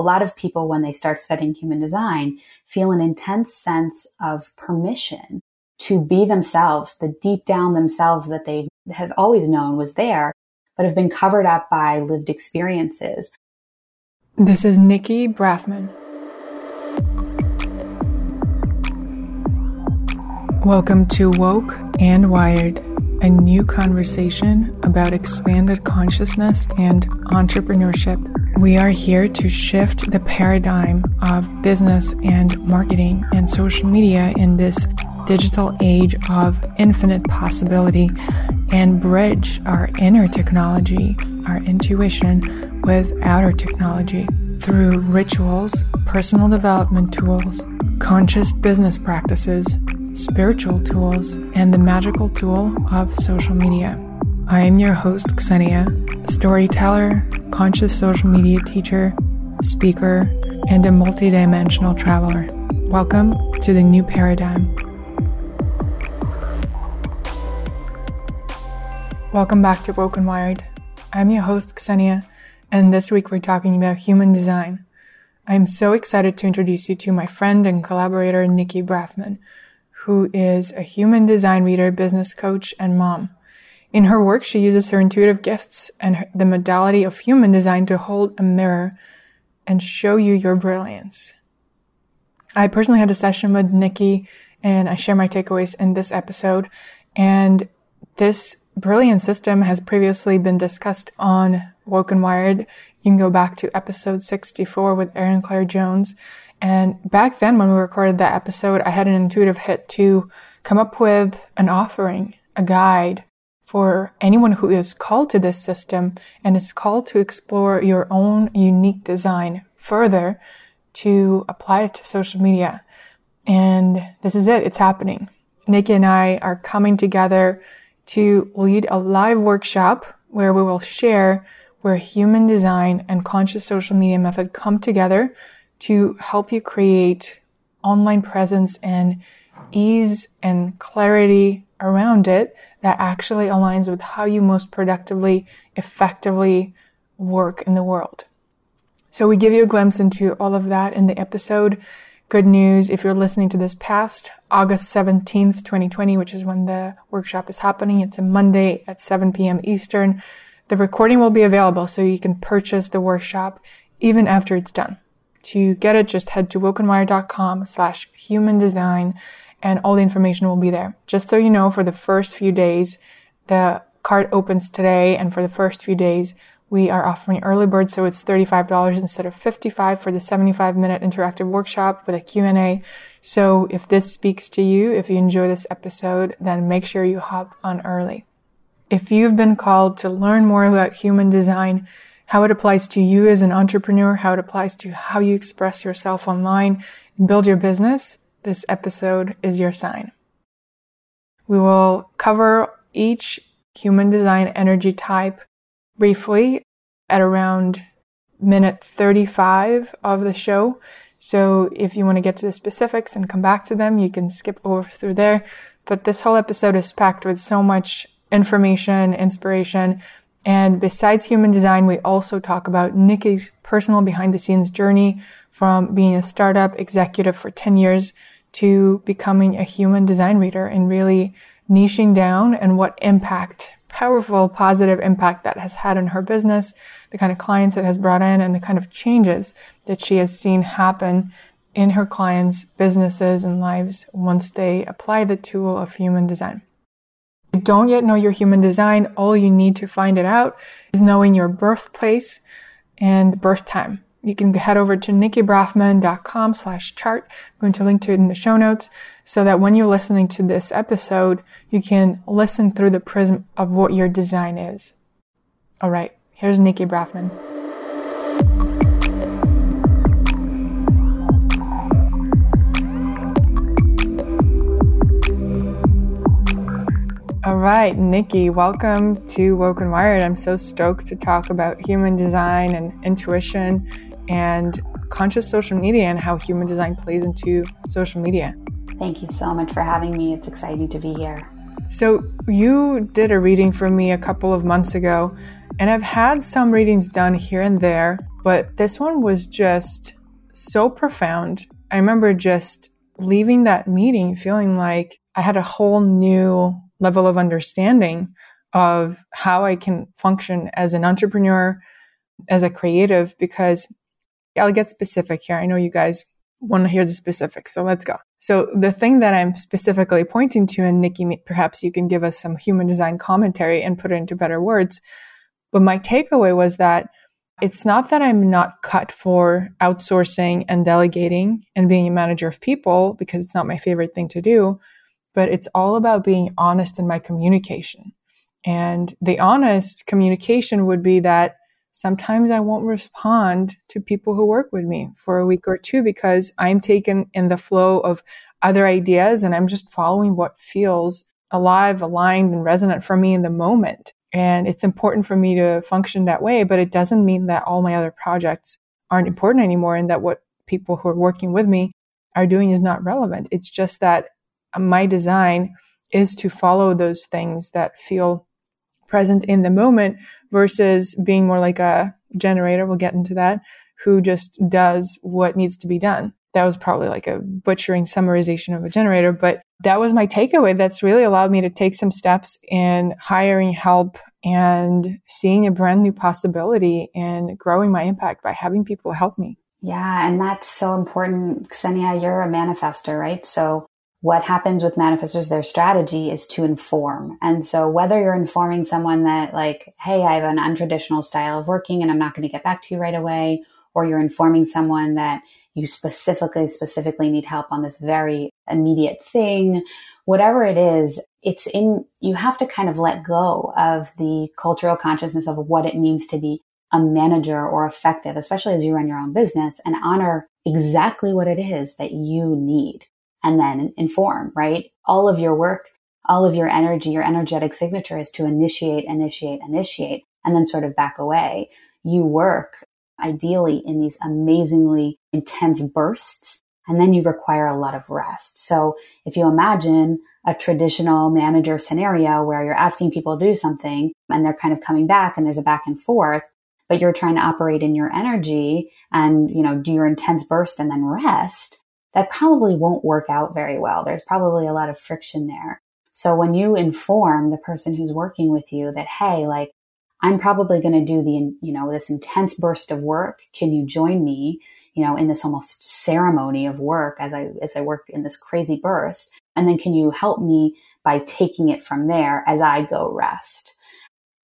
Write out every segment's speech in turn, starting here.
a lot of people, when they start studying human design, feel an intense sense of permission to be themselves, the deep down themselves that they have always known was there, but have been covered up by lived experiences. This is Nikki Braffman. Welcome to Woke and Wired, a new conversation about expanded consciousness and entrepreneurship. We are here to shift the paradigm of business and marketing and social media in this digital age of infinite possibility and bridge our inner technology, our intuition, with outer technology through rituals, personal development tools, conscious business practices, spiritual tools, and the magical tool of social media. I am your host, Ksenia, storyteller, conscious social media teacher, speaker, and a multidimensional traveler. Welcome to the new paradigm. Welcome back to Woke and Wired. I'm your host, Ksenia, and this week we're talking about human design. I'm so excited to introduce you to my friend and collaborator, Nikki Braffman, who is a human design reader, business coach, and mom. In her work, she uses her intuitive gifts and the modality of human design to hold a mirror and show you your brilliance. I personally had a session with Nikki and I share my takeaways in this episode. And this brilliant system has previously been discussed on Woke and Wired. You can go back to episode 64 with Erin Claire Jones. And back then, when we recorded that episode, I had an intuitive hit to come up with an offering, a guide for anyone who is called to this system and is called to explore your own unique design further to apply it to social media. And this is it. It's happening. Nikki and I are coming together to lead a live workshop where we will share where human design and conscious social media method come together to help you create online presence and ease and clarity around it that actually aligns with how you most productively, effectively work in the world. So we give you a glimpse into all of that in the episode. Good news if you're listening to this past August 17th, 2020, which is when the workshop is happening. It's a Monday at 7 p.m. Eastern. The recording will be available so you can purchase the workshop even after it's done. To get it, just head to wokenwire.com slash human design and all the information will be there. Just so you know, for the first few days, the cart opens today and for the first few days, we are offering early bird, so it's $35 instead of 55 for the 75 minute interactive workshop with a Q&A. So if this speaks to you, if you enjoy this episode, then make sure you hop on early. If you've been called to learn more about human design, how it applies to you as an entrepreneur, how it applies to how you express yourself online and build your business, this episode is your sign. We will cover each human design energy type briefly at around minute 35 of the show. So if you want to get to the specifics and come back to them, you can skip over through there. But this whole episode is packed with so much information, inspiration. And besides human design, we also talk about Nikki's personal behind the scenes journey from being a startup executive for 10 years to becoming a human design reader and really niching down and what impact powerful positive impact that has had on her business, the kind of clients it has brought in, and the kind of changes that she has seen happen in her clients' businesses and lives once they apply the tool of human design. If you don't yet know your human design, all you need to find it out is knowing your birthplace and birth time you can head over to nikkibraffman.com slash chart. I'm going to link to it in the show notes so that when you're listening to this episode, you can listen through the prism of what your design is. All right, here's Nikki Braffman. All right, Nikki, welcome to Woke and Wired. I'm so stoked to talk about human design and intuition and conscious social media and how human design plays into social media. Thank you so much for having me. It's exciting to be here. So, you did a reading for me a couple of months ago, and I've had some readings done here and there. but this one was just so profound. I remember just leaving that meeting feeling like I had a whole new level of understanding of how I can function as an entrepreneur, as a creative, because I'll get specific here. I know you guys want to hear the specifics, so let's go. So the thing that I'm specifically pointing to, and Nikki, perhaps you can give us some human design commentary and put it into better words. But my takeaway was that it's not that I'm not cut for outsourcing and delegating and being a manager of people because it's not my favorite thing to do, but it's all about being honest in my communication. And the honest communication would be that sometimes I won't respond to people who work with me for a week or two because I'm taken in the flow of other ideas and I'm just following what feels alive, aligned, and resonant for me in the moment. And it's important for me to function that way, but it doesn't mean that all my other projects aren't important anymore and that what people who are working with me are doing is not relevant. It's just that my design is to follow those things that feel present in the moment versus being more like a generator. We'll get into that who just does what needs to be done. That was probably like a butchering summarization of a generator, but that was my takeaway. That's really allowed me to take some steps in hiring help and seeing a brand new possibility and growing my impact by having people help me. Yeah, and that's so important. Ksenia, you're a manifester, right? So what happens with manifestors, their strategy is to inform. And so whether you're informing someone that like, Hey, I have an untraditional style of working and I'm not going to get back to you right away, or you're informing someone that you specifically, specifically need help on this very immediate thing, whatever it is, it's in, you have to kind of let go of the cultural consciousness of what it means to be a manager or effective, especially as you run your own business and honor exactly what it is that you need and then inform, right? All of your work, all of your energy, your energetic signature is to initiate, initiate, initiate, and then sort of back away. You work ideally in these amazingly intense bursts, and then you require a lot of rest. So if you imagine a traditional manager scenario where you're asking people to do something and they're kind of coming back and there's a back and forth, but you're trying to operate in your energy and, you know, do your intense burst and then rest, that probably won't work out very well. There's probably a lot of friction there. So when you inform the person who's working with you that, hey, like, I'm probably going to do the, you know, this intense burst of work. Can you join me, you know, in this almost ceremony of work as I, as I work in this crazy burst? And then can you help me by taking it from there as I go rest?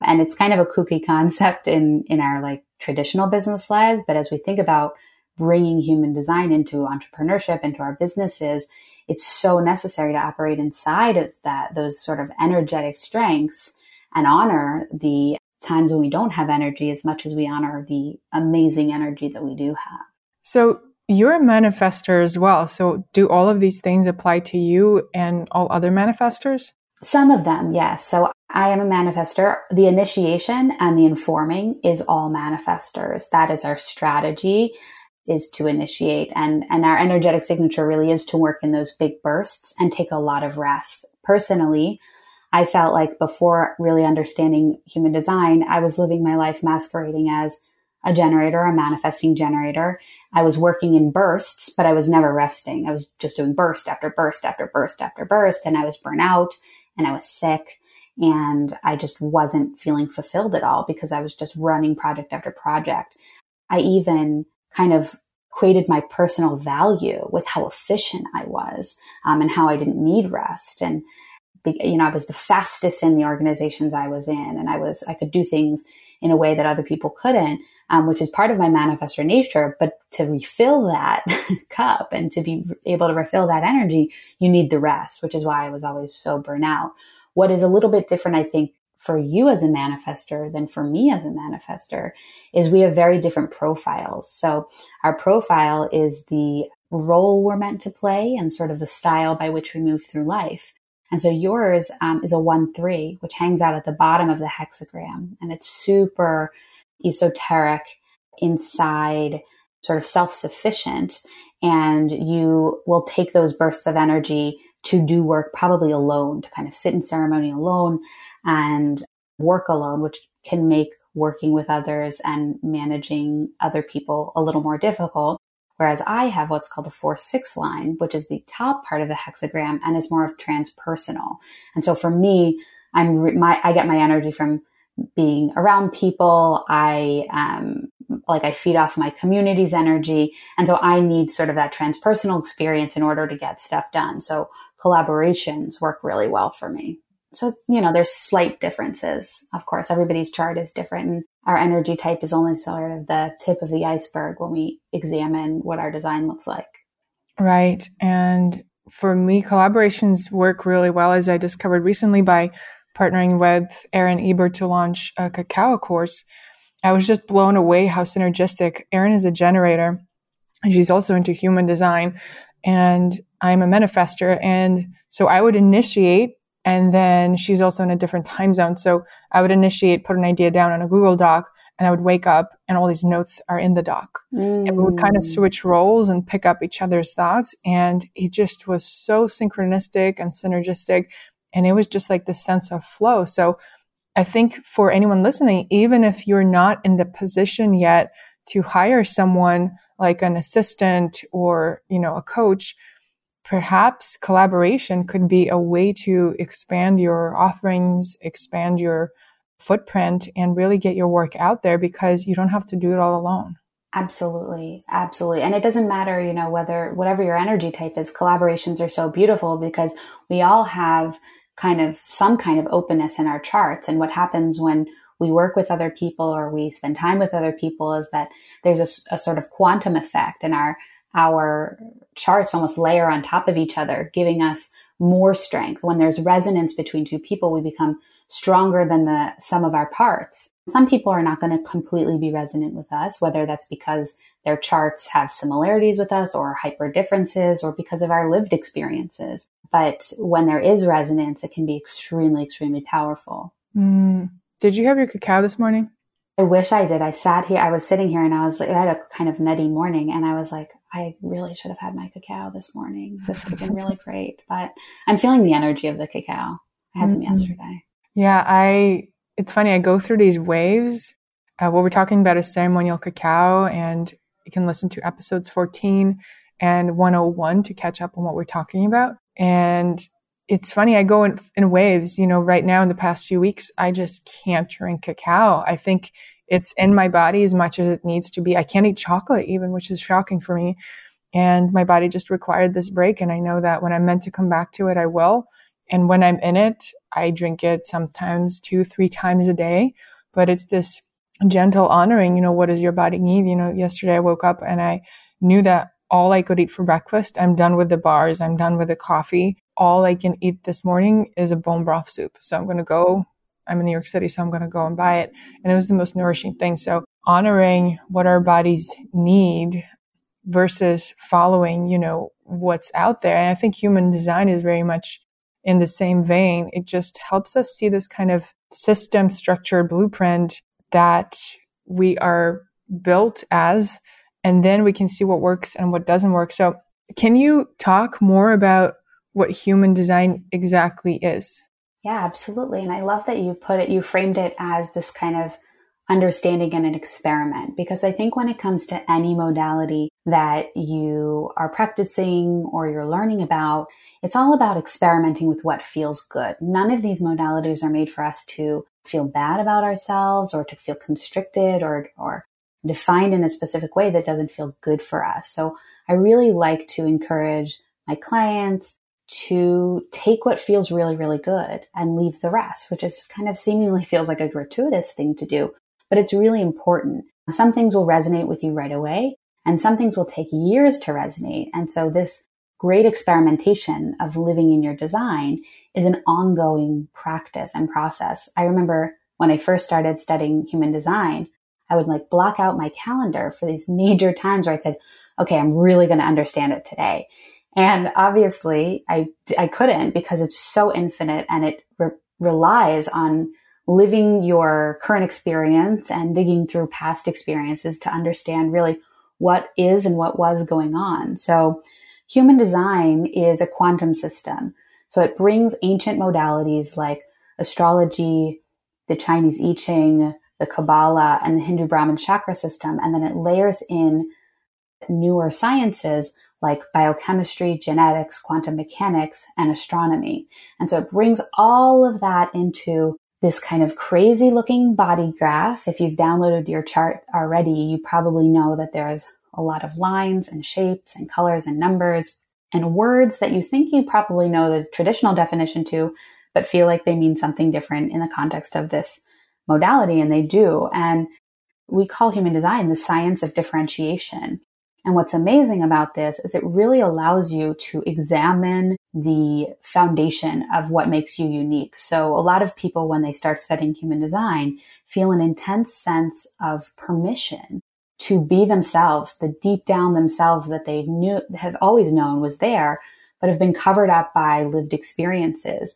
And it's kind of a kooky concept in, in our like traditional business lives. But as we think about bringing human design into entrepreneurship, into our businesses, it's so necessary to operate inside of that, those sort of energetic strengths and honor the times when we don't have energy as much as we honor the amazing energy that we do have. So you're a manifester as well. So do all of these things apply to you and all other manifestors? Some of them, yes. So I am a manifester. The initiation and the informing is all manifestors. That is our strategy is to initiate. And and our energetic signature really is to work in those big bursts and take a lot of rest. Personally i felt like before really understanding human design i was living my life masquerading as a generator a manifesting generator. I was working in bursts but i was never resting. I was just doing burst after burst after burst after burst and i was burnt out and i was sick and i just wasn't feeling fulfilled at all because i was just running project after project. I even kind of equated my personal value with how efficient I was um, and how I didn't need rest. And, you know, I was the fastest in the organizations I was in and I was, I could do things in a way that other people couldn't, um, which is part of my manifestor nature. But to refill that cup and to be able to refill that energy, you need the rest, which is why I was always so burnout. What is a little bit different, I think, for you as a manifester than for me as a manifester is we have very different profiles. So our profile is the role we're meant to play and sort of the style by which we move through life. And so yours um, is a one three, which hangs out at the bottom of the hexagram, and it's super esoteric inside, sort of self sufficient. And you will take those bursts of energy to do work probably alone, to kind of sit in ceremony alone and work alone, which can make working with others and managing other people a little more difficult. Whereas I have what's called the 4 6 line, which is the top part of the hexagram and is more of transpersonal. And so for me, I'm my, I get my energy from being around people. I, um, like I feed off my community's energy. And so I need sort of that transpersonal experience in order to get stuff done. So collaborations work really well for me. So, you know, there's slight differences. Of course, everybody's chart is different and our energy type is only sort of the tip of the iceberg when we examine what our design looks like. Right. And for me, collaborations work really well, as I discovered recently by partnering with Erin Ebert to launch a cacao course. I was just blown away how synergistic. Erin is a generator and she's also into human design. And I'm a manifester. And so I would initiate and then she's also in a different time zone. So I would initiate, put an idea down on a Google Doc, and I would wake up and all these notes are in the doc. Mm. And we would kind of mm. switch roles and pick up each other's thoughts. And it just was so synchronistic and synergistic. And it was just like this sense of flow. So I think for anyone listening, even if you're not in the position yet to hire someone like an assistant or, you know, a coach, perhaps collaboration could be a way to expand your offerings, expand your footprint, and really get your work out there because you don't have to do it all alone. Absolutely. Absolutely. And it doesn't matter, you know, whether whatever your energy type is, collaborations are so beautiful because we all have kind of some kind of openness in our charts. And what happens when we work with other people or we spend time with other people is that there's a, a sort of quantum effect in our our charts almost layer on top of each other, giving us more strength. When there's resonance between two people, we become stronger than the sum of our parts. Some people are not going to completely be resonant with us, whether that's because their charts have similarities with us or hyper differences or because of our lived experiences. But when there is resonance, it can be extremely, extremely powerful. Mm. Did you have your cacao this morning? I wish I did. I sat here, I was sitting here and I was, I had a kind of nutty morning and I was like, I really should have had my cacao this morning. This would have been really great. But I'm feeling the energy of the cacao. I had mm-hmm. some yesterday. Yeah, I. It's funny. I go through these waves. Uh, what we're talking about is ceremonial cacao, and you can listen to episodes 14 and 101 to catch up on what we're talking about. And it's funny. I go in, in waves. You know, right now in the past few weeks, I just can't drink cacao. I think it's in my body as much as it needs to be. I can't eat chocolate even, which is shocking for me. And my body just required this break. And I know that when I'm meant to come back to it, I will. And when I'm in it, I drink it sometimes two, three times a day. But it's this gentle honoring, you know, what does your body need? You know, yesterday I woke up and I knew that all I could eat for breakfast, I'm done with the bars, I'm done with the coffee. All I can eat this morning is a bone broth soup. So I'm going to go I'm in New York City, so I'm going to go and buy it. And it was the most nourishing thing. So honoring what our bodies need versus following, you know, what's out there. And I think human design is very much in the same vein. It just helps us see this kind of system structure blueprint that we are built as, and then we can see what works and what doesn't work. So can you talk more about what human design exactly is? Yeah, absolutely. And I love that you put it, you framed it as this kind of understanding and an experiment because I think when it comes to any modality that you are practicing or you're learning about, it's all about experimenting with what feels good. None of these modalities are made for us to feel bad about ourselves or to feel constricted or, or defined in a specific way that doesn't feel good for us. So I really like to encourage my clients to take what feels really, really good and leave the rest, which is kind of seemingly feels like a gratuitous thing to do, but it's really important. Some things will resonate with you right away and some things will take years to resonate. And so this great experimentation of living in your design is an ongoing practice and process. I remember when I first started studying human design, I would like block out my calendar for these major times where I said, okay, I'm really going to understand it today. And obviously I, I couldn't because it's so infinite and it re- relies on living your current experience and digging through past experiences to understand really what is and what was going on. So human design is a quantum system. So it brings ancient modalities like astrology, the Chinese I Ching, the Kabbalah and the Hindu Brahmin chakra system. And then it layers in newer sciences like biochemistry, genetics, quantum mechanics, and astronomy. And so it brings all of that into this kind of crazy looking body graph. If you've downloaded your chart already, you probably know that there's a lot of lines and shapes and colors and numbers and words that you think you probably know the traditional definition to, but feel like they mean something different in the context of this modality. And they do. And we call human design the science of differentiation. And what's amazing about this is it really allows you to examine the foundation of what makes you unique. So a lot of people, when they start studying human design, feel an intense sense of permission to be themselves, the deep down themselves that they knew, have always known was there, but have been covered up by lived experiences.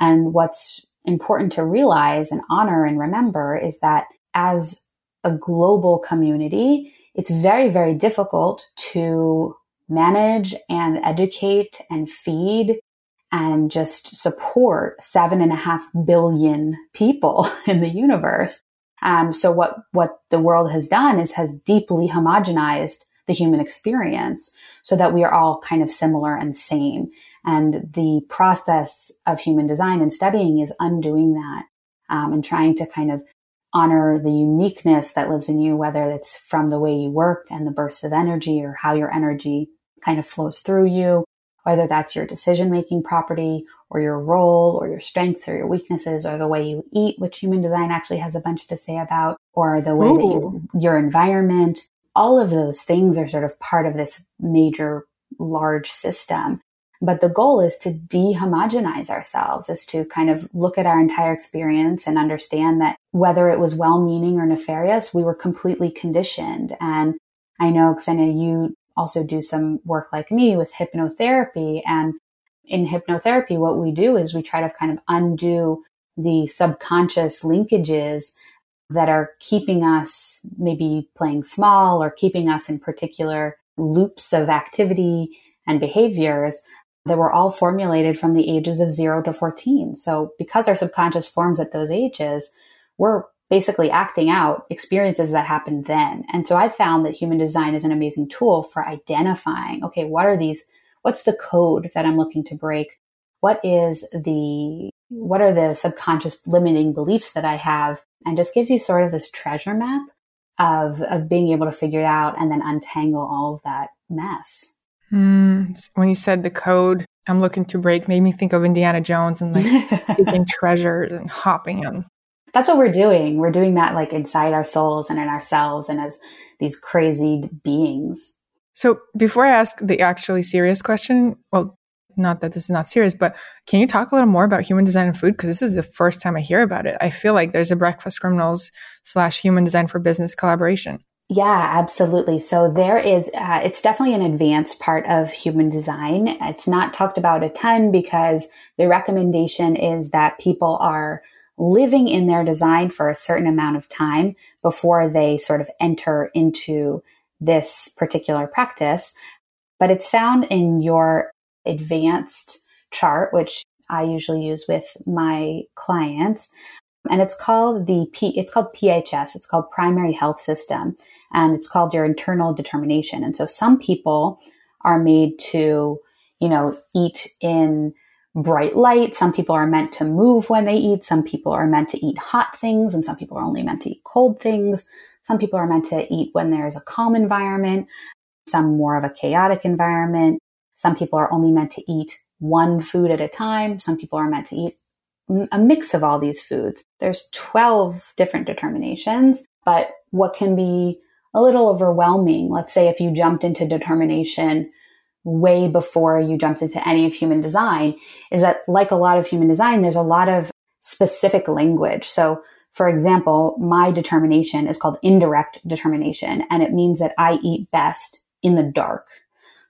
And what's important to realize and honor and remember is that as a global community, it's very, very difficult to manage and educate and feed and just support seven and a half billion people in the universe. Um, so what, what the world has done is has deeply homogenized the human experience so that we are all kind of similar and same. And the process of human design and studying is undoing that um, and trying to kind of honor the uniqueness that lives in you, whether it's from the way you work and the bursts of energy or how your energy kind of flows through you, whether that's your decision making property or your role or your strengths or your weaknesses or the way you eat, which human design actually has a bunch to say about, or the way Ooh. that you, your environment, all of those things are sort of part of this major large system. But the goal is to dehomogenize ourselves, is to kind of look at our entire experience and understand that whether it was well meaning or nefarious, we were completely conditioned. And I know, Ksenia, you also do some work like me with hypnotherapy. And in hypnotherapy, what we do is we try to kind of undo the subconscious linkages that are keeping us maybe playing small or keeping us in particular loops of activity and behaviors that were all formulated from the ages of zero to 14. So because our subconscious forms at those ages, we're basically acting out experiences that happened then. And so I found that human design is an amazing tool for identifying, okay, what are these, what's the code that I'm looking to break? What is the, what are the subconscious limiting beliefs that I have? And just gives you sort of this treasure map of, of being able to figure it out and then untangle all of that mess. Mm, when you said the code I'm looking to break made me think of Indiana Jones and like seeking treasures and hopping them. That's what we're doing. We're doing that like inside our souls and in ourselves and as these crazy beings. So before I ask the actually serious question, well, not that this is not serious, but can you talk a little more about human design and food? Because this is the first time I hear about it. I feel like there's a breakfast criminals slash human design for business collaboration. Yeah, absolutely. So there is, uh, it's definitely an advanced part of human design. It's not talked about a ton because the recommendation is that people are living in their design for a certain amount of time before they sort of enter into this particular practice. But it's found in your advanced chart, which I usually use with my clients and it's called the P, it's called PHS. It's called primary health system and it's called your internal determination. And so some people are made to, you know, eat in bright light. Some people are meant to move when they eat. Some people are meant to eat hot things and some people are only meant to eat cold things. Some people are meant to eat when there's a calm environment, some more of a chaotic environment. Some people are only meant to eat one food at a time. Some people are meant to eat a mix of all these foods. There's 12 different determinations, but what can be a little overwhelming, let's say if you jumped into determination way before you jumped into any of human design, is that like a lot of human design, there's a lot of specific language. So for example, my determination is called indirect determination, and it means that I eat best in the dark.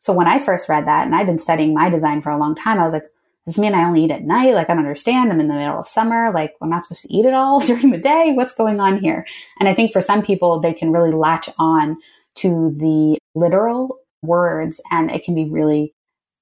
So when I first read that, and I've been studying my design for a long time, I was like, does this mean I only eat at night? Like, I don't understand. I'm in the middle of summer. Like, I'm not supposed to eat at all during the day. What's going on here? And I think for some people, they can really latch on to the literal words and it can be really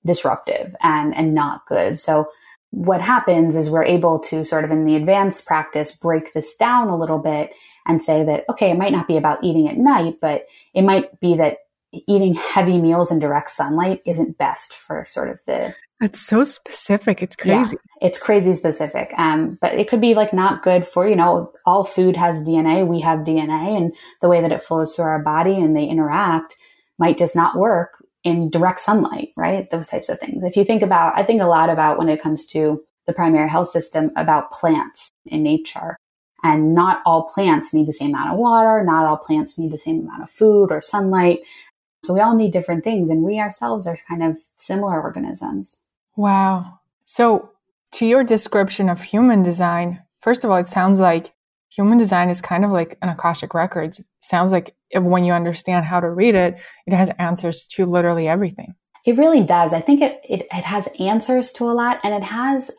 disruptive and, and not good. So what happens is we're able to sort of in the advanced practice break this down a little bit and say that, okay, it might not be about eating at night, but it might be that eating heavy meals in direct sunlight isn't best for sort of the it's so specific. It's crazy. Yeah, it's crazy specific. Um, but it could be like not good for, you know, all food has DNA. We have DNA and the way that it flows through our body and they interact might just not work in direct sunlight, right? Those types of things. If you think about, I think a lot about when it comes to the primary health system about plants in nature. And not all plants need the same amount of water. Not all plants need the same amount of food or sunlight. So we all need different things. And we ourselves are kind of similar organisms. Wow. So, to your description of human design, first of all, it sounds like human design is kind of like an Akashic Records. It sounds like if, when you understand how to read it, it has answers to literally everything. It really does. I think it, it, it has answers to a lot and it has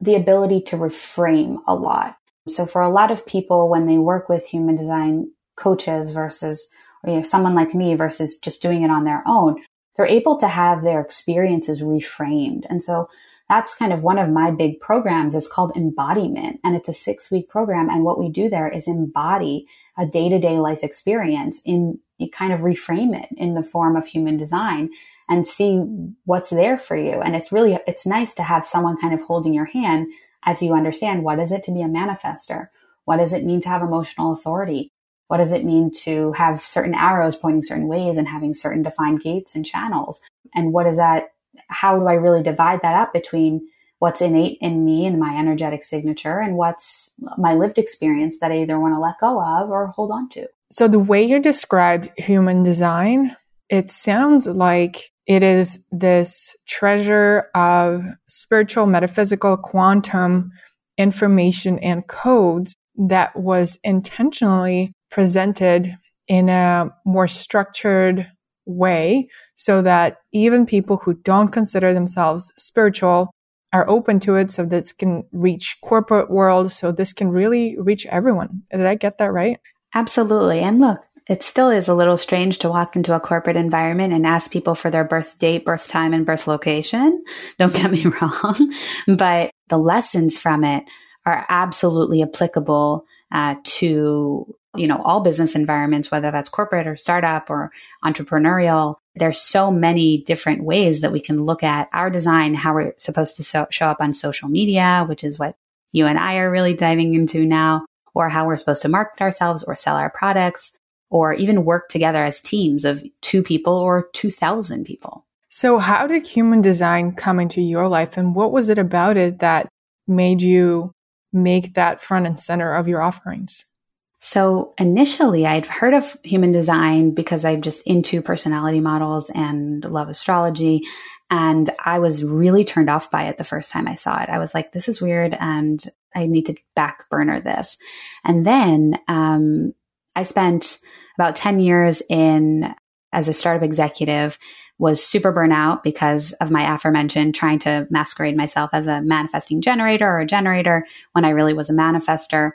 the ability to reframe a lot. So for a lot of people, when they work with human design coaches versus you know, someone like me versus just doing it on their own, they're able to have their experiences reframed. And so that's kind of one of my big programs. It's called embodiment and it's a six week program. And what we do there is embody a day to day life experience in kind of reframe it in the form of human design and see what's there for you. And it's really, it's nice to have someone kind of holding your hand as you understand what is it to be a manifester? What does it mean to have emotional authority? What does it mean to have certain arrows pointing certain ways and having certain defined gates and channels? And what is that? How do I really divide that up between what's innate in me and my energetic signature and what's my lived experience that I either want to let go of or hold on to? So the way you described human design, it sounds like it is this treasure of spiritual, metaphysical, quantum information and codes that was intentionally presented in a more structured way so that even people who don't consider themselves spiritual are open to it so this can reach corporate world so this can really reach everyone did i get that right absolutely and look it still is a little strange to walk into a corporate environment and ask people for their birth date, birth time, and birth location. Don't get me wrong. But the lessons from it are absolutely applicable uh, to you know all business environments whether that's corporate or startup or entrepreneurial there's so many different ways that we can look at our design how we're supposed to so- show up on social media which is what you and i are really diving into now or how we're supposed to market ourselves or sell our products or even work together as teams of two people or 2,000 people. So, how did human design come into your life, and what was it about it that made you make that front and center of your offerings? So, initially, I'd heard of human design because I'm just into personality models and love astrology. And I was really turned off by it the first time I saw it. I was like, this is weird and I need to back burner this. And then um, I spent about 10 years in as a startup executive was super burnout because of my aforementioned trying to masquerade myself as a manifesting generator or a generator when I really was a manifester.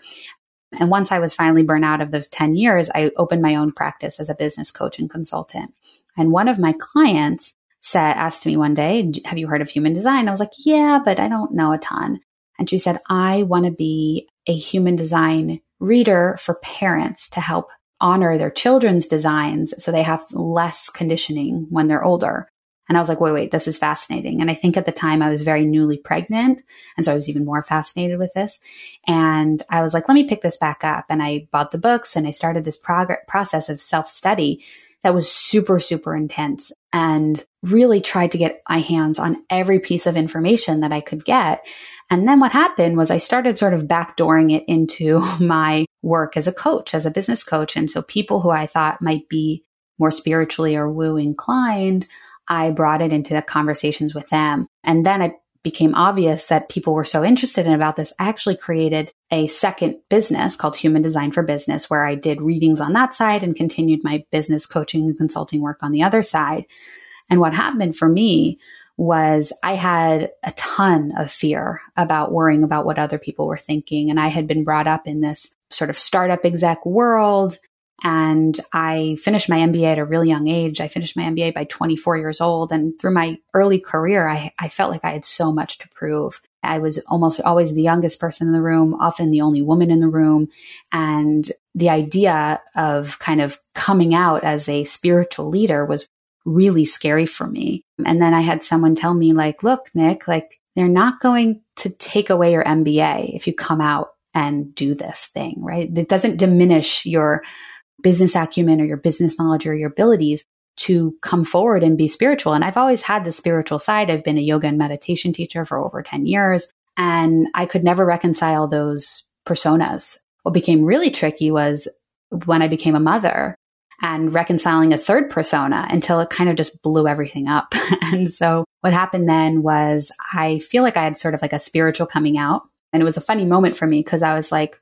And once I was finally burnt out of those 10 years, I opened my own practice as a business coach and consultant. And one of my clients said, asked me one day, have you heard of human design? I was like, yeah, but I don't know a ton. And she said, I want to be a human design reader for parents to help honor their children's designs so they have less conditioning when they're older. And I was like, wait, wait, this is fascinating. And I think at the time I was very newly pregnant. And so I was even more fascinated with this. And I was like, let me pick this back up. And I bought the books and I started this prog- process of self study that was super, super intense and really tried to get my hands on every piece of information that I could get. And then what happened was I started sort of backdooring it into my work as a coach, as a business coach. And so people who I thought might be more spiritually or woo inclined, I brought it into the conversations with them. And then it became obvious that people were so interested in about this. I actually created a second business called Human Design for Business, where I did readings on that side and continued my business coaching and consulting work on the other side. And what happened for me was I had a ton of fear about worrying about what other people were thinking. And I had been brought up in this sort of startup exec world. And I finished my MBA at a really young age. I finished my MBA by 24 years old. And through my early career, I, I felt like I had so much to prove. I was almost always the youngest person in the room, often the only woman in the room. And the idea of kind of coming out as a spiritual leader was really scary for me. And then I had someone tell me, like, look, Nick, like, they're not going to take away your MBA if you come out and do this thing, right? It doesn't diminish your business acumen or your business knowledge or your abilities to come forward and be spiritual. And I've always had the spiritual side. I've been a yoga and meditation teacher for over 10 years, and I could never reconcile those personas. What became really tricky was when I became a mother and reconciling a third persona until it kind of just blew everything up. and so what happened then was I feel like I had sort of like a spiritual coming out. And it was a funny moment for me because I was like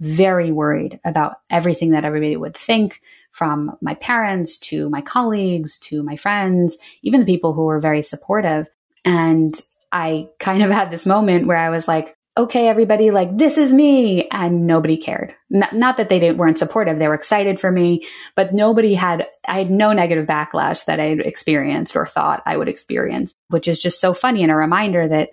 very worried about everything that everybody would think from my parents to my colleagues to my friends, even the people who were very supportive. And I kind of had this moment where I was like, okay, everybody, like this is me. And nobody cared. Not, not that they didn't, weren't supportive. They were excited for me, but nobody had, I had no negative backlash that I had experienced or thought I would experience, which is just so funny and a reminder that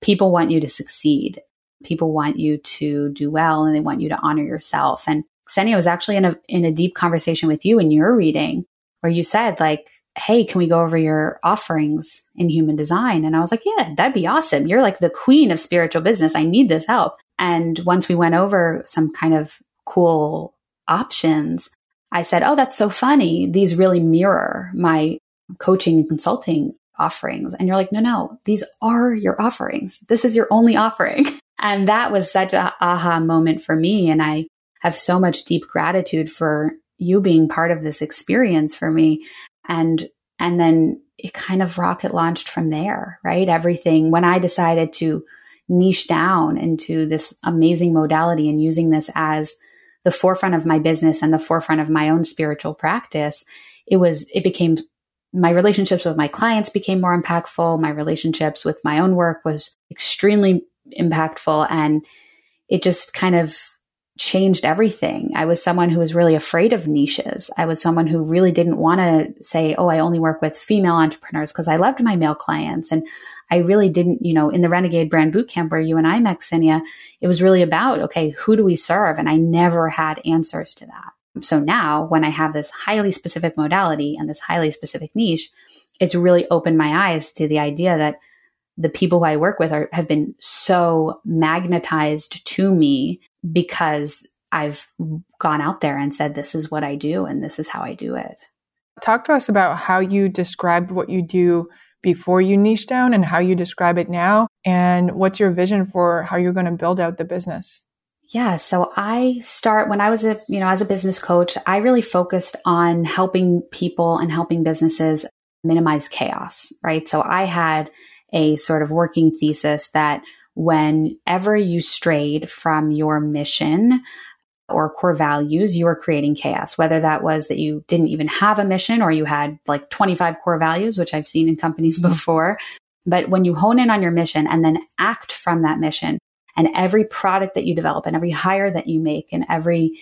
people want you to succeed. People want you to do well and they want you to honor yourself. And Ksenia was actually in a, in a deep conversation with you in your reading where you said like, hey, can we go over your offerings in human design? And I was like, yeah, that'd be awesome. You're like the queen of spiritual business. I need this help. And once we went over some kind of cool options, I said, oh, that's so funny. These really mirror my coaching and consulting offerings. And you're like, no, no, these are your offerings. This is your only offering. And that was such a aha moment for me. And I have so much deep gratitude for you being part of this experience for me. And and then it kind of rocket launched from there right? Everything when i decided to niche down into this amazing modality and using this as the forefront of my business and the forefront of my own spiritual practice it was it became my relationships with my clients became more impactful. My relationships with my own work was extremely impactful and it just kind of changed everything. I was someone who was really afraid of niches. I was someone who really didn't want to say, oh, I only work with female entrepreneurs because I loved my male clients. And I really didn't, you know, in the Renegade Brand Bootcamp where you and I met, Ksenia, it was really about, okay, who do we serve? And I never had answers to that. So now when I have this highly specific modality and this highly specific niche, it's really opened my eyes to the idea that the people who I work with are, have been so magnetized to me because I've gone out there and said, this is what I do and this is how I do it. Talk to us about how you described what you do before you niche down and how you describe it now. And what's your vision for how you're going to build out the business? Yeah. So I start when I was a, you know, as a business coach, I really focused on helping people and helping businesses minimize chaos, right? So I had a sort of working thesis that whenever you strayed from your mission or core values, you were creating chaos, whether that was that you didn't even have a mission or you had like 25 core values, which I've seen in companies before. But when you hone in on your mission and then act from that mission, and every product that you develop and every hire that you make and every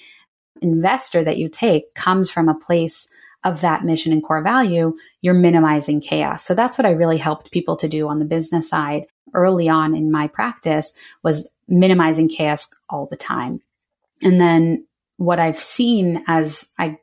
investor that you take comes from a place of that mission and core value, you're minimizing chaos. So that's what I really helped people to do on the business side early on in my practice was minimizing chaos all the time. And then what I've seen as I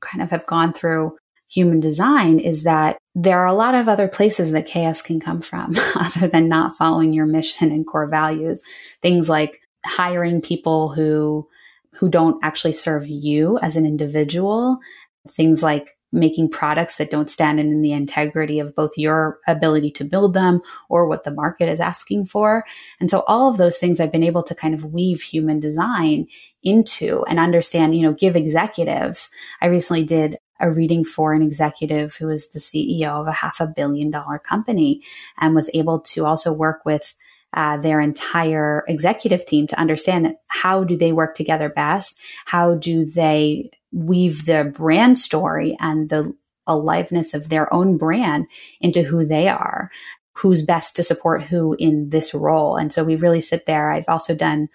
kind of have gone through human design is that there are a lot of other places that chaos can come from other than not following your mission and core values. Things like hiring people who who don't actually serve you as an individual, things like making products that don't stand in the integrity of both your ability to build them or what the market is asking for. And so all of those things I've been able to kind of weave human design into and understand, you know, give executives. I recently did a reading for an executive who was the CEO of a half a billion dollar company and was able to also work with uh, their entire executive team to understand how do they work together best? How do they weave the brand story and the aliveness of their own brand into who they are? Who's best to support who in this role? And so we really sit there. I've also done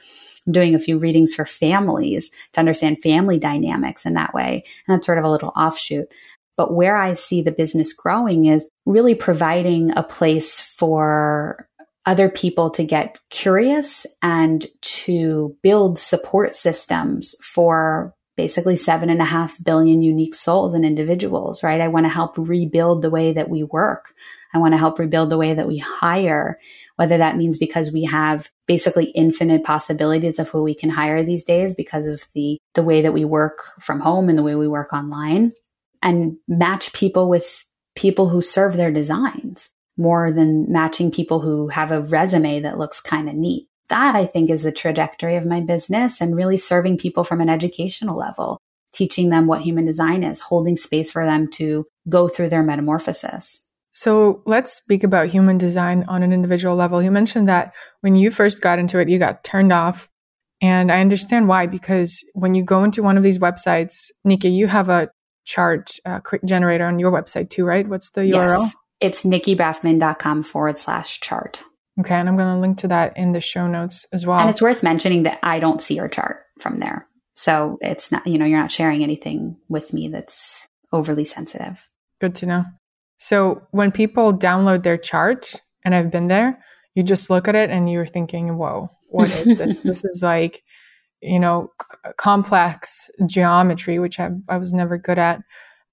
I'm doing a few readings for families to understand family dynamics in that way. And that's sort of a little offshoot. But where I see the business growing is really providing a place for other people to get curious and to build support systems for basically seven and a half billion unique souls and individuals, right? I want to help rebuild the way that we work. I want to help rebuild the way that we hire, whether that means because we have basically infinite possibilities of who we can hire these days because of the, the way that we work from home and the way we work online and match people with people who serve their designs more than matching people who have a resume that looks kind of neat. That I think is the trajectory of my business and really serving people from an educational level, teaching them what human design is, holding space for them to go through their metamorphosis. So let's speak about human design on an individual level. You mentioned that when you first got into it, you got turned off. And I understand why, because when you go into one of these websites, Nikki, you have a chart uh, generator on your website too, right? What's the URL? Yes. It's nikkibrafman.com forward slash chart. Okay. And I'm going to link to that in the show notes as well. And it's worth mentioning that I don't see your chart from there. So it's not, you know, you're not sharing anything with me that's overly sensitive. Good to know. So when people download their chart, and I've been there, you just look at it and you're thinking, whoa, what is this? this is like, you know, c- complex geometry, which I, I was never good at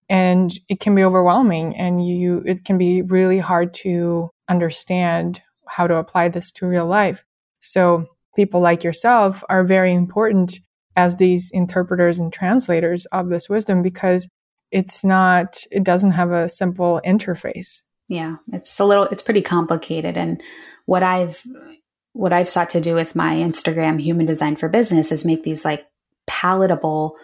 and it can be overwhelming and you it can be really hard to understand how to apply this to real life. So people like yourself are very important as these interpreters and translators of this wisdom because it's not it doesn't have a simple interface. Yeah it's a little it's pretty complicated. And what i've what i've sought to do with my instagram human design for business is make these like palatable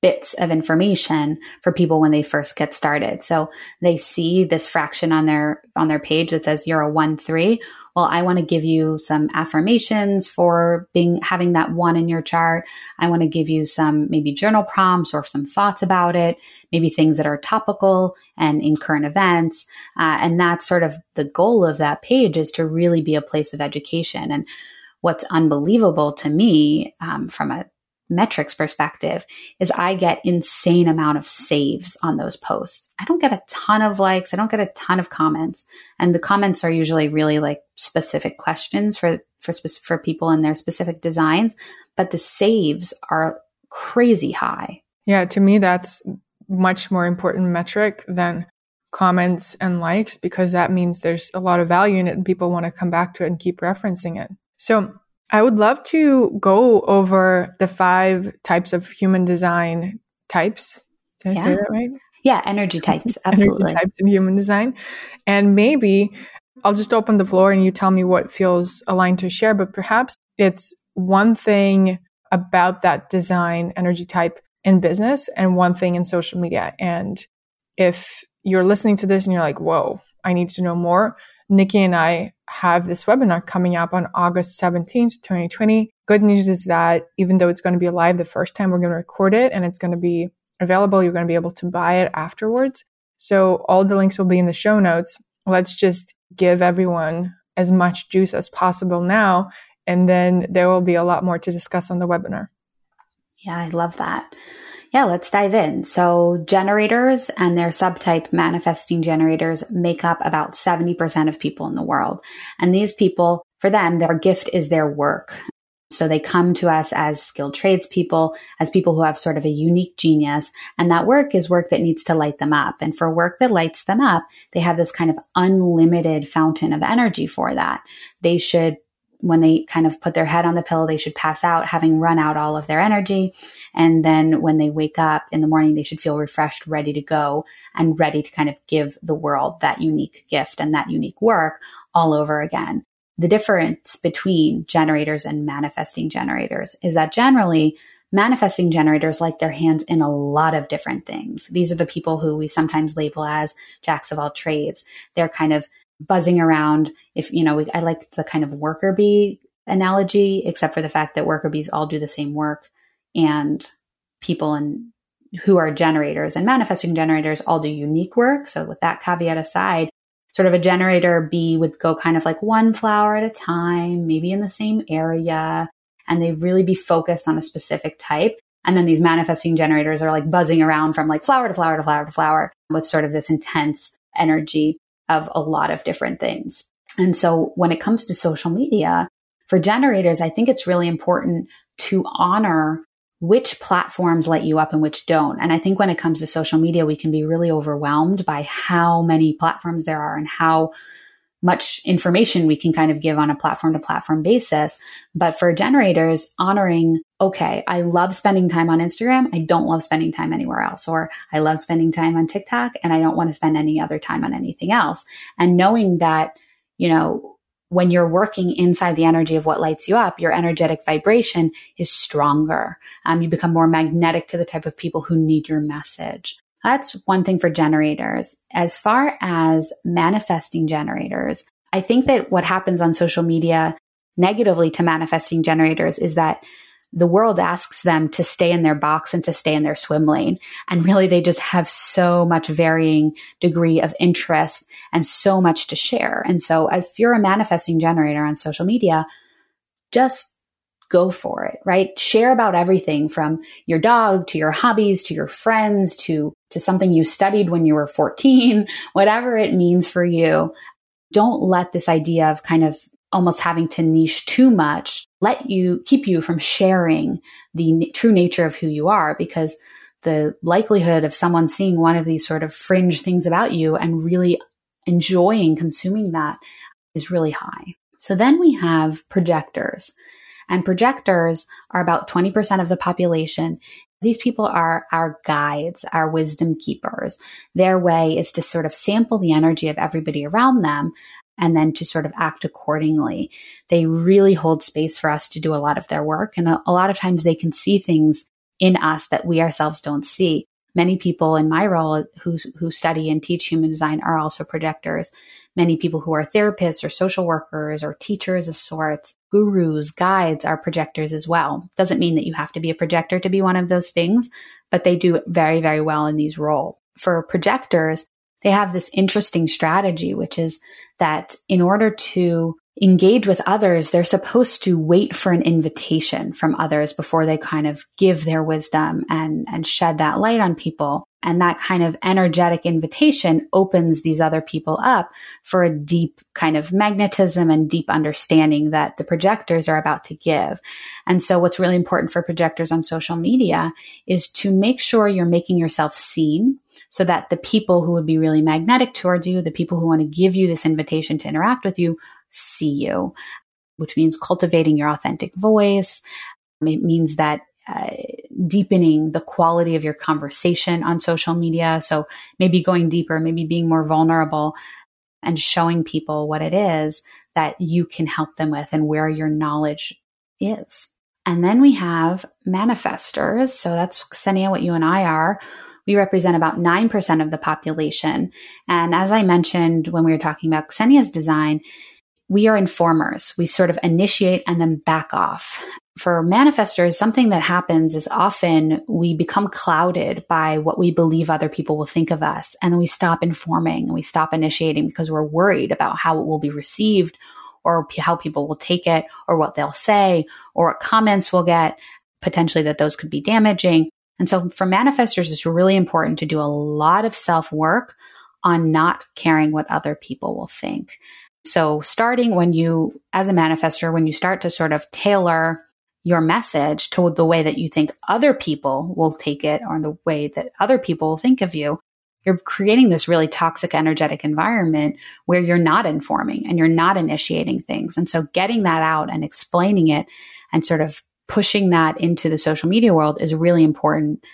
bits of information for people when they first get started. So they see this fraction on their on their page that says you're a 1 3. Well, I want to give you some affirmations for being having that 1 in your chart. I want to give you some maybe journal prompts or some thoughts about it, maybe things that are topical and in current events. Uh, and that's sort of the goal of that page is to really be a place of education and what's unbelievable to me um, from a metrics perspective is I get insane amount of saves on those posts. I don't get a ton of likes. I don't get a ton of comments. And the comments are usually really like specific questions for, for, specific for people and their specific designs, but the saves are crazy high. Yeah. To me, that's much more important metric than comments and likes because that means there's a lot of value in it and people want to come back to it and keep referencing it. So I would love to go over the five types of human design types. Did yeah. I say that right? Yeah, energy types. Absolutely. energy types in human design. And maybe I'll just open the floor and you tell me what feels aligned to share, but perhaps it's one thing about that design energy type in business and one thing in social media. And if you're listening to this and you're like, whoa, I need to know more, Nikki and I have this webinar coming up on August 17th, 2020. Good news is that even though it's going to be live the first time, we're going to record it and it's going to be available. You're going to be able to buy it afterwards. So all the links will be in the show notes. Let's just give everyone as much juice as possible now. And then there will be a lot more to discuss on the webinar. Yeah, I love that. Yeah, let's dive in. So, generators and their subtype manifesting generators make up about 70% of people in the world. And these people, for them, their gift is their work. So they come to us as skilled tradespeople, as people who have sort of a unique genius. And that work is work that needs to light them up. And for work that lights them up, they have this kind of unlimited fountain of energy for that. They should when they kind of put their head on the pillow, they should pass out having run out all of their energy. And then when they wake up in the morning, they should feel refreshed, ready to go and ready to kind of give the world that unique gift and that unique work all over again. The difference between generators and manifesting generators is that generally manifesting generators like their hands in a lot of different things. These are the people who we sometimes label as jacks of all trades. They're kind of buzzing around. If, you know, we, I like the kind of worker bee analogy, except for the fact that worker bees all do the same work and people and who are generators and manifesting generators all do unique work. So with that caveat aside, sort of a generator bee would go kind of like one flower at a time, maybe in the same area, and they really be focused on a specific type. And then these manifesting generators are like buzzing around from like flower to flower to flower to flower with sort of this intense energy of a lot of different things. And so when it comes to social media, for generators, I think it's really important to honor which platforms light you up and which don't. And I think when it comes to social media, we can be really overwhelmed by how many platforms there are and how much information we can kind of give on a platform to platform basis. But for generators, honoring, okay, I love spending time on Instagram. I don't love spending time anywhere else. Or I love spending time on TikTok and I don't want to spend any other time on anything else. And knowing that, you know, when you're working inside the energy of what lights you up, your energetic vibration is stronger. Um, you become more magnetic to the type of people who need your message. That's one thing for generators. As far as manifesting generators, I think that what happens on social media negatively to manifesting generators is that the world asks them to stay in their box and to stay in their swim lane. And really, they just have so much varying degree of interest and so much to share. And so, if you're a manifesting generator on social media, just go for it, right? Share about everything from your dog to your hobbies to your friends to, to something you studied when you were 14, whatever it means for you. Don't let this idea of kind of almost having to niche too much let you keep you from sharing the n- true nature of who you are because the likelihood of someone seeing one of these sort of fringe things about you and really enjoying consuming that is really high. So then we have projectors. And projectors are about 20% of the population. These people are our guides, our wisdom keepers. Their way is to sort of sample the energy of everybody around them and then to sort of act accordingly. They really hold space for us to do a lot of their work. And a, a, lot of times they can see things in us that we ourselves don't see. Many people in my role who, who study and teach human design are also projectors. Many people who are therapists or social workers or teachers of sorts, gurus, guides are projectors as well. Doesn't mean that you have to be a projector to be one of those things, but they do very, very well in these roles. For projectors, they have this interesting strategy, which is that in order to engage with others, they're supposed to wait for an invitation from others before they kind of give their wisdom and, and shed that light on people. And that kind of energetic invitation opens these other people up for a deep kind of magnetism and deep understanding that the projectors are about to give. And so what's really important for projectors on social media is to make sure you're making yourself seen so that the people who would be really magnetic towards you, the people who want to give you this invitation to interact with you, see you, which means cultivating your authentic voice. It means that uh, deepening the quality of your conversation on social media. So maybe going deeper, maybe being more vulnerable and showing people what it is that you can help them with and where your knowledge is. And then we have manifestors. So that's Ksenia, what you and I are. We represent about 9% of the population. And as I mentioned when we were talking about Ksenia's design, we are informers. We sort of initiate and then back off. For manifestors, something that happens is often we become clouded by what we believe other people will think of us. And then we stop informing and we stop initiating because we're worried about how it will be received or how people will take it or what they'll say or what comments we'll get, potentially that those could be damaging. And so for manifestors, it's really important to do a lot of self work on not caring what other people will think. So starting when you, as a manifestor, when you start to sort of tailor your message to the way that you think other people will take it or the way that other people will think of you, you're creating this really toxic energetic environment where you're not informing and you're not initiating things. And so getting that out and explaining it and sort of pushing that into the social media world is really important.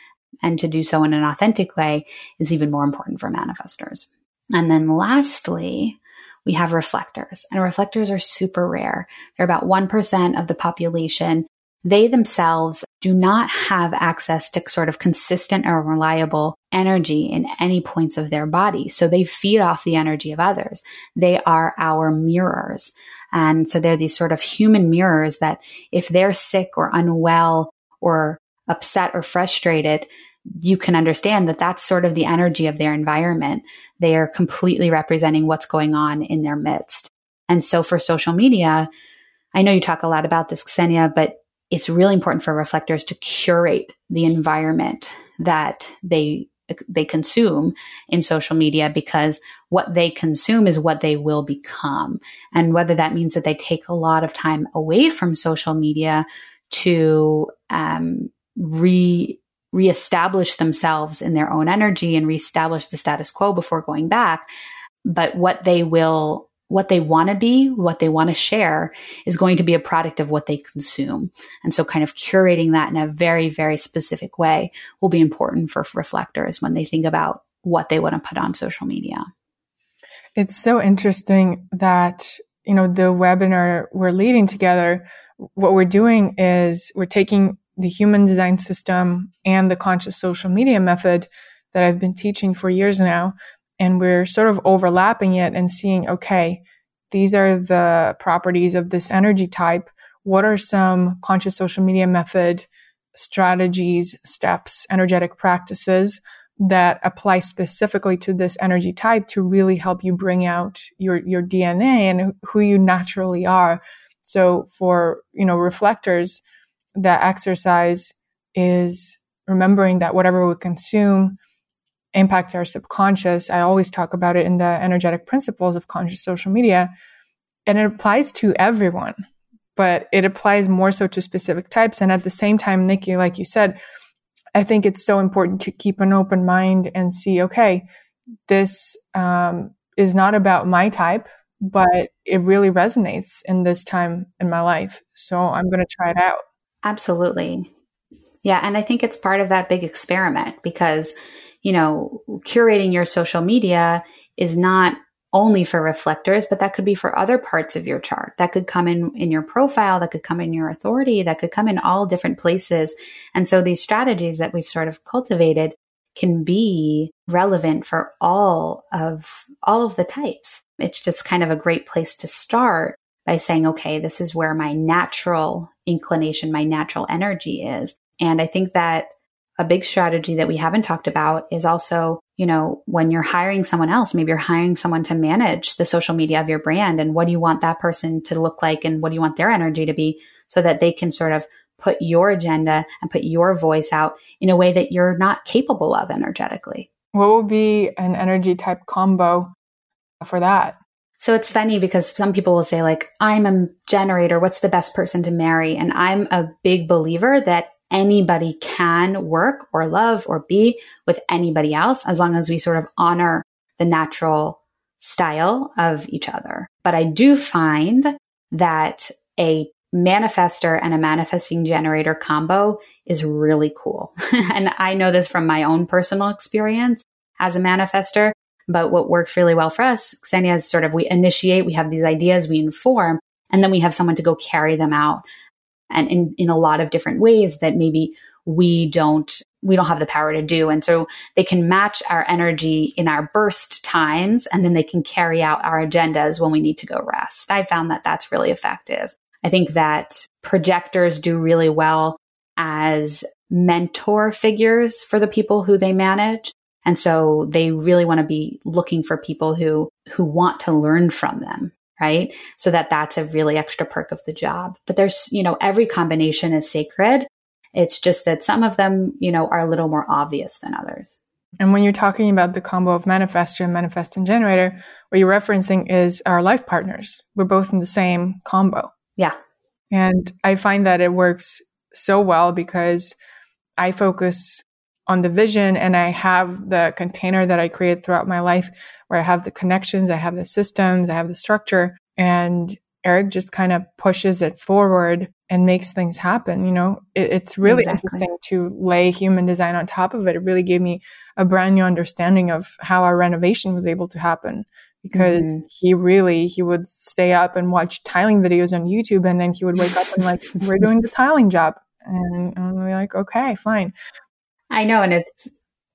And to do so in an authentic way is even more important for manifestors. And then lastly, we have reflectors, and reflectors are super rare. They're about 1% of the population. They themselves do not have access to sort of consistent or reliable energy in any points of their body. So they feed off the energy of others. They are our mirrors. And so they're these sort of human mirrors that if they're sick or unwell or upset or frustrated, you can understand that that's sort of the energy of their environment. They are completely representing what's going on in their midst. And so for social media, I know you talk a lot about this, Ksenia, but it's really important for reflectors to curate the environment that they they consume in social media because what they consume is what they will become. And whether that means that they take a lot of time away from social media to um, re reestablish themselves in their own energy and reestablish the status quo before going back. But what they will what they want to be, what they want to share is going to be a product of what they consume. And so kind of curating that in a very, very specific way will be important for reflectors when they think about what they want to put on social media. It's so interesting that, you know, the webinar we're leading together, what we're doing is we're taking the human design system and the conscious social media method that I've been teaching for years now, and we're sort of overlapping it and seeing, okay, these are the properties of this energy type. What are some conscious social media method strategies, steps, energetic practices that apply specifically to this energy type to really help you bring out your, your DNA and who you naturally are. So for, you know, reflectors, that exercise is remembering that whatever we consume impacts our subconscious. I always talk about it in the energetic principles of conscious social media. And it applies to everyone, but it applies more so to specific types. And at the same time, Nikki, like you said, I think it's so important to keep an open mind and see, okay, this um, is not about my type, but it really resonates in this time in my life. So I'm going to try it out. Absolutely. Yeah. And I think it's part of that big experiment because you know, curating your social media is not only for reflectors, but that could be for other parts of your chart. That could come in in your profile, that could come in your authority, that could come in all different places. And so these strategies that we've sort of cultivated can be relevant for all of all of the types. It's just kind of a great place to start by saying, okay, this is where my natural inclination, my natural energy is. And I think that a big strategy that we haven't talked about is also, you know, when you're hiring someone else, maybe you're hiring someone to manage the social media of your brand and what do you want that person to look like and what do you want their energy to be so that they can sort of put your agenda and put your voice out in a way that you're not capable of energetically. What would be an energy type combo for that? So it's funny because some people will say like, I'm a generator. What's the best person to marry? And I'm a big believer that anybody can work or love or be with anybody else as long as we sort of honor the natural style of each other. But I do find that a manifester and a manifesting generator combo is really cool. and I know this from my own personal experience as a manifester. But what works really well for us, Ksenia, is sort of we initiate, we have these ideas, we inform, and then we have someone to go carry them out and in, in a lot of different ways that maybe we don't we don't have the power to do. And so they can match our energy in our burst times and then they can carry out our agendas when we need to go rest. I found that that's really effective. I think that projectors do really well as mentor figures for the people who they manage. And so they really want to be looking for people who who want to learn from them right? So that that's a really extra perk of the job. But there's, you know, every combination is sacred. It's just that some of them, you know, are a little more obvious than others. And when you're talking about the combo of manifestor and manifest and generator, what you're referencing is our life partners. We're both in the same combo. Yeah. And I find that it works so well because I focus on the vision and I have the container that I create throughout my life where I have the connections, I have the systems, I have the structure and Eric just kind of pushes it forward and makes things happen. You know, it, it's really exactly. interesting to lay human design on top of it. It really gave me a brand new understanding of how our renovation was able to happen because mm-hmm. he really he would stay up and watch tiling videos on YouTube and then he would wake up and like we're doing the tiling job and I'm like okay fine I know. And it's,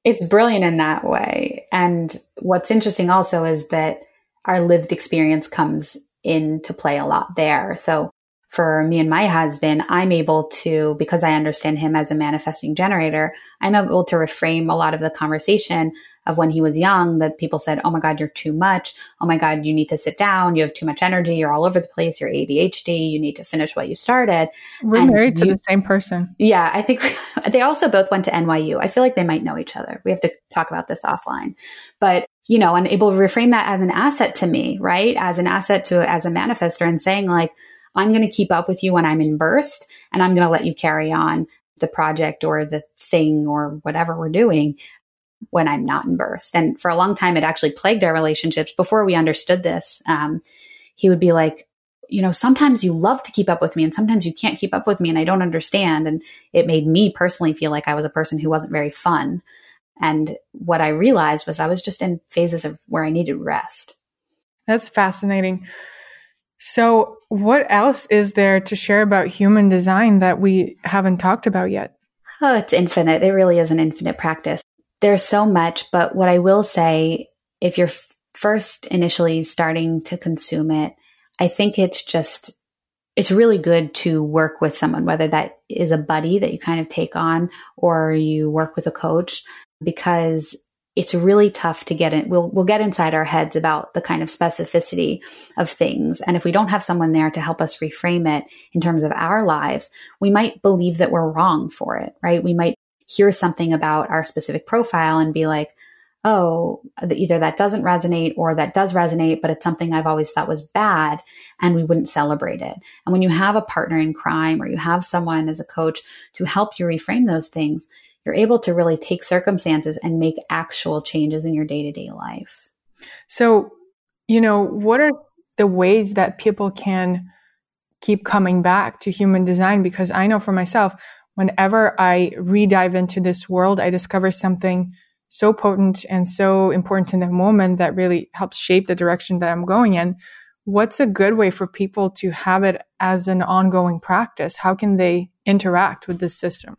it's brilliant in that way. And what's interesting also is that our lived experience comes into play a lot there. So for me and my husband, I'm able to, because I understand him as a manifesting generator, I'm able to reframe a lot of the conversation of when he was young that people said, Oh my God, you're too much. Oh my God, you need to sit down. You have too much energy. You're all over the place. You're ADHD. You need to finish what you started. We're and married you, to the same person. Yeah. I think they also both went to NYU. I feel like they might know each other. We have to talk about this offline. But you know, and able to reframe that as an asset to me, right? As an asset to, as a manifester and saying like, I'm going to keep up with you when I'm in burst and I'm going to let you carry on the project or the thing or whatever we're doing when I'm not in burst. And for a long time, it actually plagued our relationships before we understood this. Um, he would be like, you know, sometimes you love to keep up with me and sometimes you can't keep up with me and I don't understand. And it made me personally feel like I was a person who wasn't very fun. And what I realized was I was just in phases of where I needed rest. That's fascinating. So, what else is there to share about human design that we haven't talked about yet? Oh, it's infinite. It really is an infinite practice. There's so much, but what I will say, if you're f- first initially starting to consume it, I think it's just, it's really good to work with someone, whether that is a buddy that you kind of take on or you work with a coach, because it's really tough to get in. We'll, we'll get inside our heads about the kind of specificity of things. And if we don't have someone there to help us reframe it in terms of our lives, we might believe that we're wrong for it, right? We might hear something about our specific profile and be like, oh, either that doesn't resonate or that does resonate, but it's something I've always thought was bad and we wouldn't celebrate it. And when you have a partner in crime or you have someone as a coach to help you reframe those things, you're able to really take circumstances and make actual changes in your day to day life. So, you know, what are the ways that people can keep coming back to human design? Because I know for myself, whenever I re-dive into this world, I discover something so potent and so important in the moment that really helps shape the direction that I'm going in. What's a good way for people to have it as an ongoing practice? How can they interact with this system?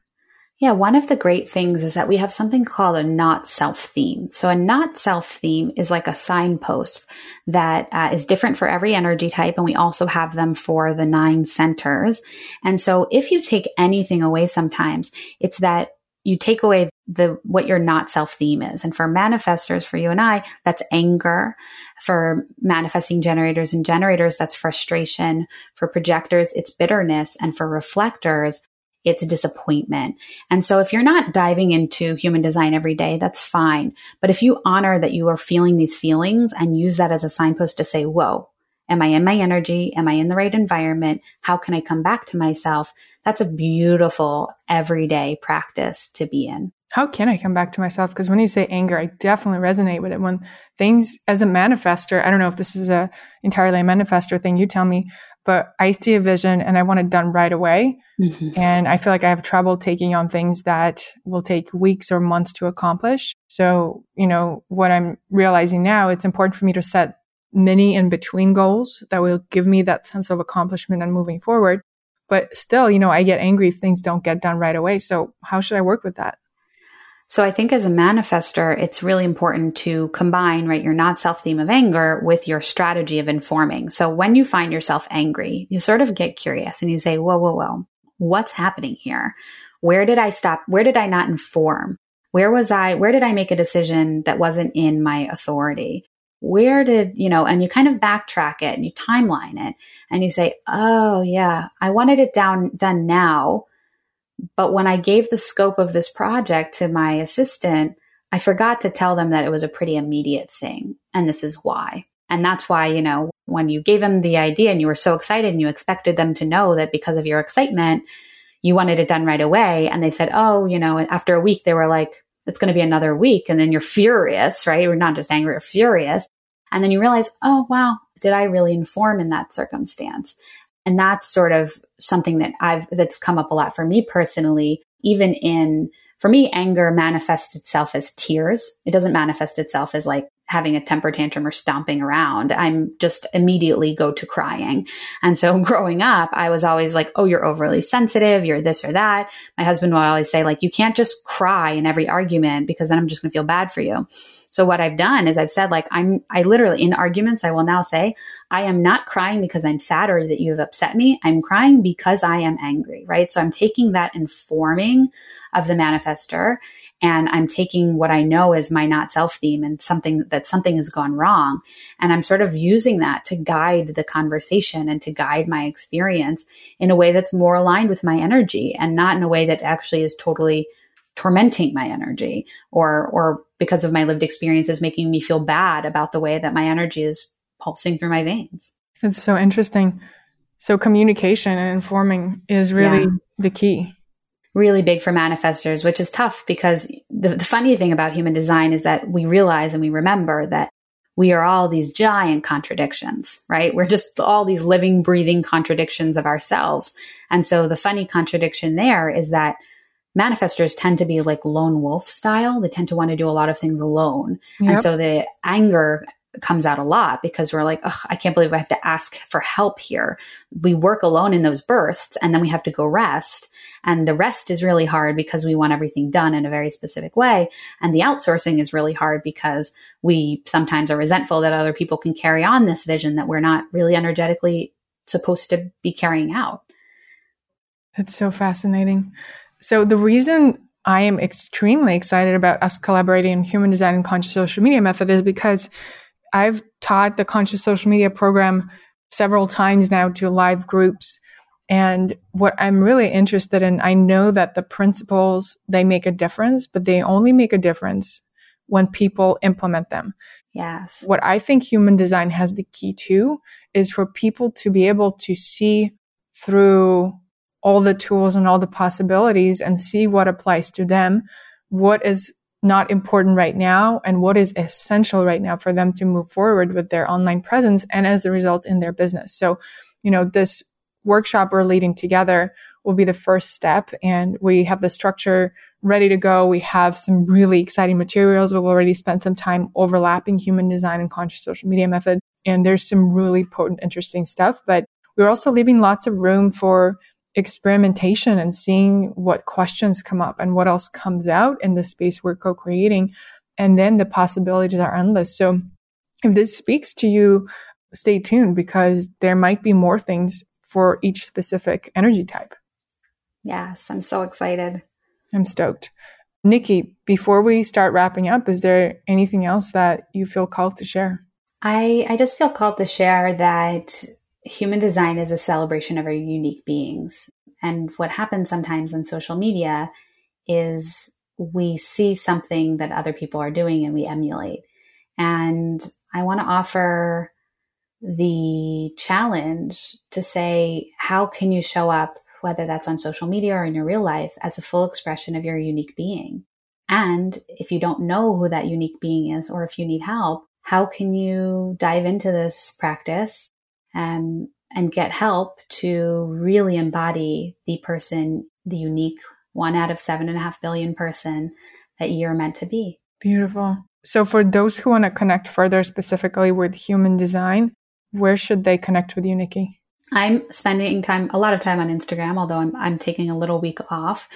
Yeah, one of the great things is that we have something called a not self theme. So, a not self theme is like a signpost that uh, is different for every energy type, and we also have them for the nine centers. And so, if you take anything away, sometimes it's that you take away the what your not self theme is. And for manifestors, for you and I, that's anger. For manifesting generators and generators, that's frustration. For projectors, it's bitterness. And for reflectors, it's disappointment. And so if you're not diving into human design every day, that's fine. But if you honor that you are feeling these feelings and use that as a signpost to say, whoa, am I in my energy? Am I in the right environment? How can I come back to myself? That's a beautiful everyday practice to be in. How can I come back to myself? Because when you say anger, I definitely resonate with it. When things as a manifester, I don't know if this is a entirely a manifester thing, you tell me, but I see a vision and I want it done right away. Mm-hmm. And I feel like I have trouble taking on things that will take weeks or months to accomplish. So, you know, what I'm realizing now, it's important for me to set mini in between goals that will give me that sense of accomplishment and moving forward. But still, you know, I get angry if things don't get done right away. So how should I work with that? So I think as a manifester, it's really important to combine, right, your not self theme of anger with your strategy of informing. So when you find yourself angry, you sort of get curious and you say, whoa, whoa, whoa, what's happening here? Where did I stop? Where did I not inform? Where was I? Where did I make a decision that wasn't in my authority? Where did, you know, and you kind of backtrack it and you timeline it and you say, oh yeah, I wanted it down, done now but when I gave the scope of this project to my assistant, I forgot to tell them that it was a pretty immediate thing. And this is why. And that's why, you know, when you gave them the idea and you were so excited and you expected them to know that because of your excitement, you wanted it done right away. And they said, oh, you know, after a week, they were like, it's going to be another week. And then you're furious, right? You're not just angry, you're furious. And then you realize, oh, wow, did I really inform in that circumstance? And that's sort of something that I've, that's come up a lot for me personally, even in, for me, anger manifests itself as tears. It doesn't manifest itself as like having a temper tantrum or stomping around. I'm just immediately go to crying. And so growing up, I was always like, oh, you're overly sensitive. You're this or that. My husband would always say, like, you can't just cry in every argument because then I'm just going to feel bad for you. So what I've done is I've said like I'm I literally in arguments I will now say I am not crying because I'm sad or that you have upset me. I'm crying because I am angry, right? So I'm taking that informing of the manifester and I'm taking what I know is my not self theme and something that something has gone wrong. And I'm sort of using that to guide the conversation and to guide my experience in a way that's more aligned with my energy and not in a way that actually is totally tormenting my energy or or because of my lived experiences making me feel bad about the way that my energy is pulsing through my veins. It's so interesting. So communication and informing is really yeah. the key really big for manifestors, which is tough because the, the funny thing about human design is that we realize and we remember that we are all these giant contradictions, right? We're just all these living, breathing contradictions of ourselves. And so the funny contradiction there is that manifestors tend to be like lone wolf style. They tend to want to do a lot of things alone. Yep. And so the anger comes out a lot because we're like, I can't believe I have to ask for help here. We work alone in those bursts and then we have to go rest. And the rest is really hard because we want everything done in a very specific way. And the outsourcing is really hard because we sometimes are resentful that other people can carry on this vision that we're not really energetically supposed to be carrying out. That's so fascinating. So the reason I am extremely excited about us collaborating in human design and conscious social media method is because I've taught the conscious social media program several times now to live groups. And what I'm really interested in, I know that the principles, they make a difference, but they only make a difference when people implement them. Yes. What I think human design has the key to is for people to be able to see through all the tools and all the possibilities and see what applies to them, what is not important right now and what is essential right now for them to move forward with their online presence and as a result in their business. So, you know, this workshop we're leading together will be the first step and we have the structure ready to go. We have some really exciting materials. We've already spent some time overlapping human design and conscious social media method. And there's some really potent, interesting stuff, but we're also leaving lots of room for experimentation and seeing what questions come up and what else comes out in the space we're co-creating. And then the possibilities are endless. So if this speaks to you, stay tuned because there might be more things for each specific energy type. Yes, I'm so excited. I'm stoked. Nikki, before we start wrapping up, is there anything else that you feel called to share? I, I just feel called to share that human design is a celebration of our unique beings. And what happens sometimes on social media is we see something that other people are doing and we emulate. And I want to offer the challenge to say, how can you show up, whether that's on social media or in your real life, as a full expression of your unique being? And if you don't know who that unique being is, or if you need help, how can you dive into this practice um, and get help to really embody the person, the unique one out of seven and a half billion person that you're meant to be. Beautiful. So, for those who want to connect further specifically with human design, where should they connect with you, Nikki? I'm spending time, a lot of time on Instagram, although I'm, I'm taking a little week off.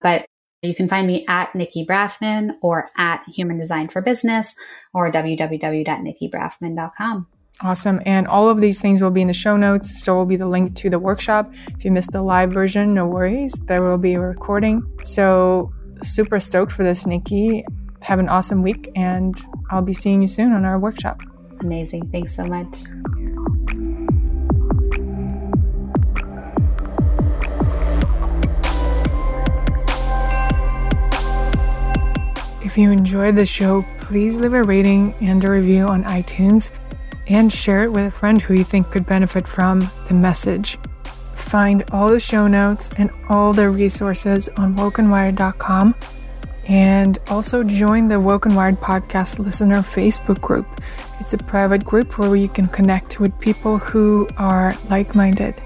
But you can find me at Nikki Brafman or at Human Design for Business or www.nikkibrafman.com. Awesome. And all of these things will be in the show notes. So will be the link to the workshop. If you missed the live version, no worries. There will be a recording. So super stoked for this, Nikki. Have an awesome week and I'll be seeing you soon on our workshop. Amazing. Thanks so much. If you enjoyed the show, please leave a rating and a review on iTunes and share it with a friend who you think could benefit from the message. Find all the show notes and all the resources on wokenwired.com and also join the Woke and Wired podcast listener Facebook group. It's a private group where you can connect with people who are like minded.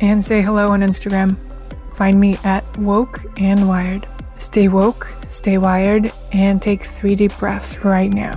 And say hello on Instagram. Find me at Woke and Wired. Stay woke, stay wired, and take three deep breaths right now.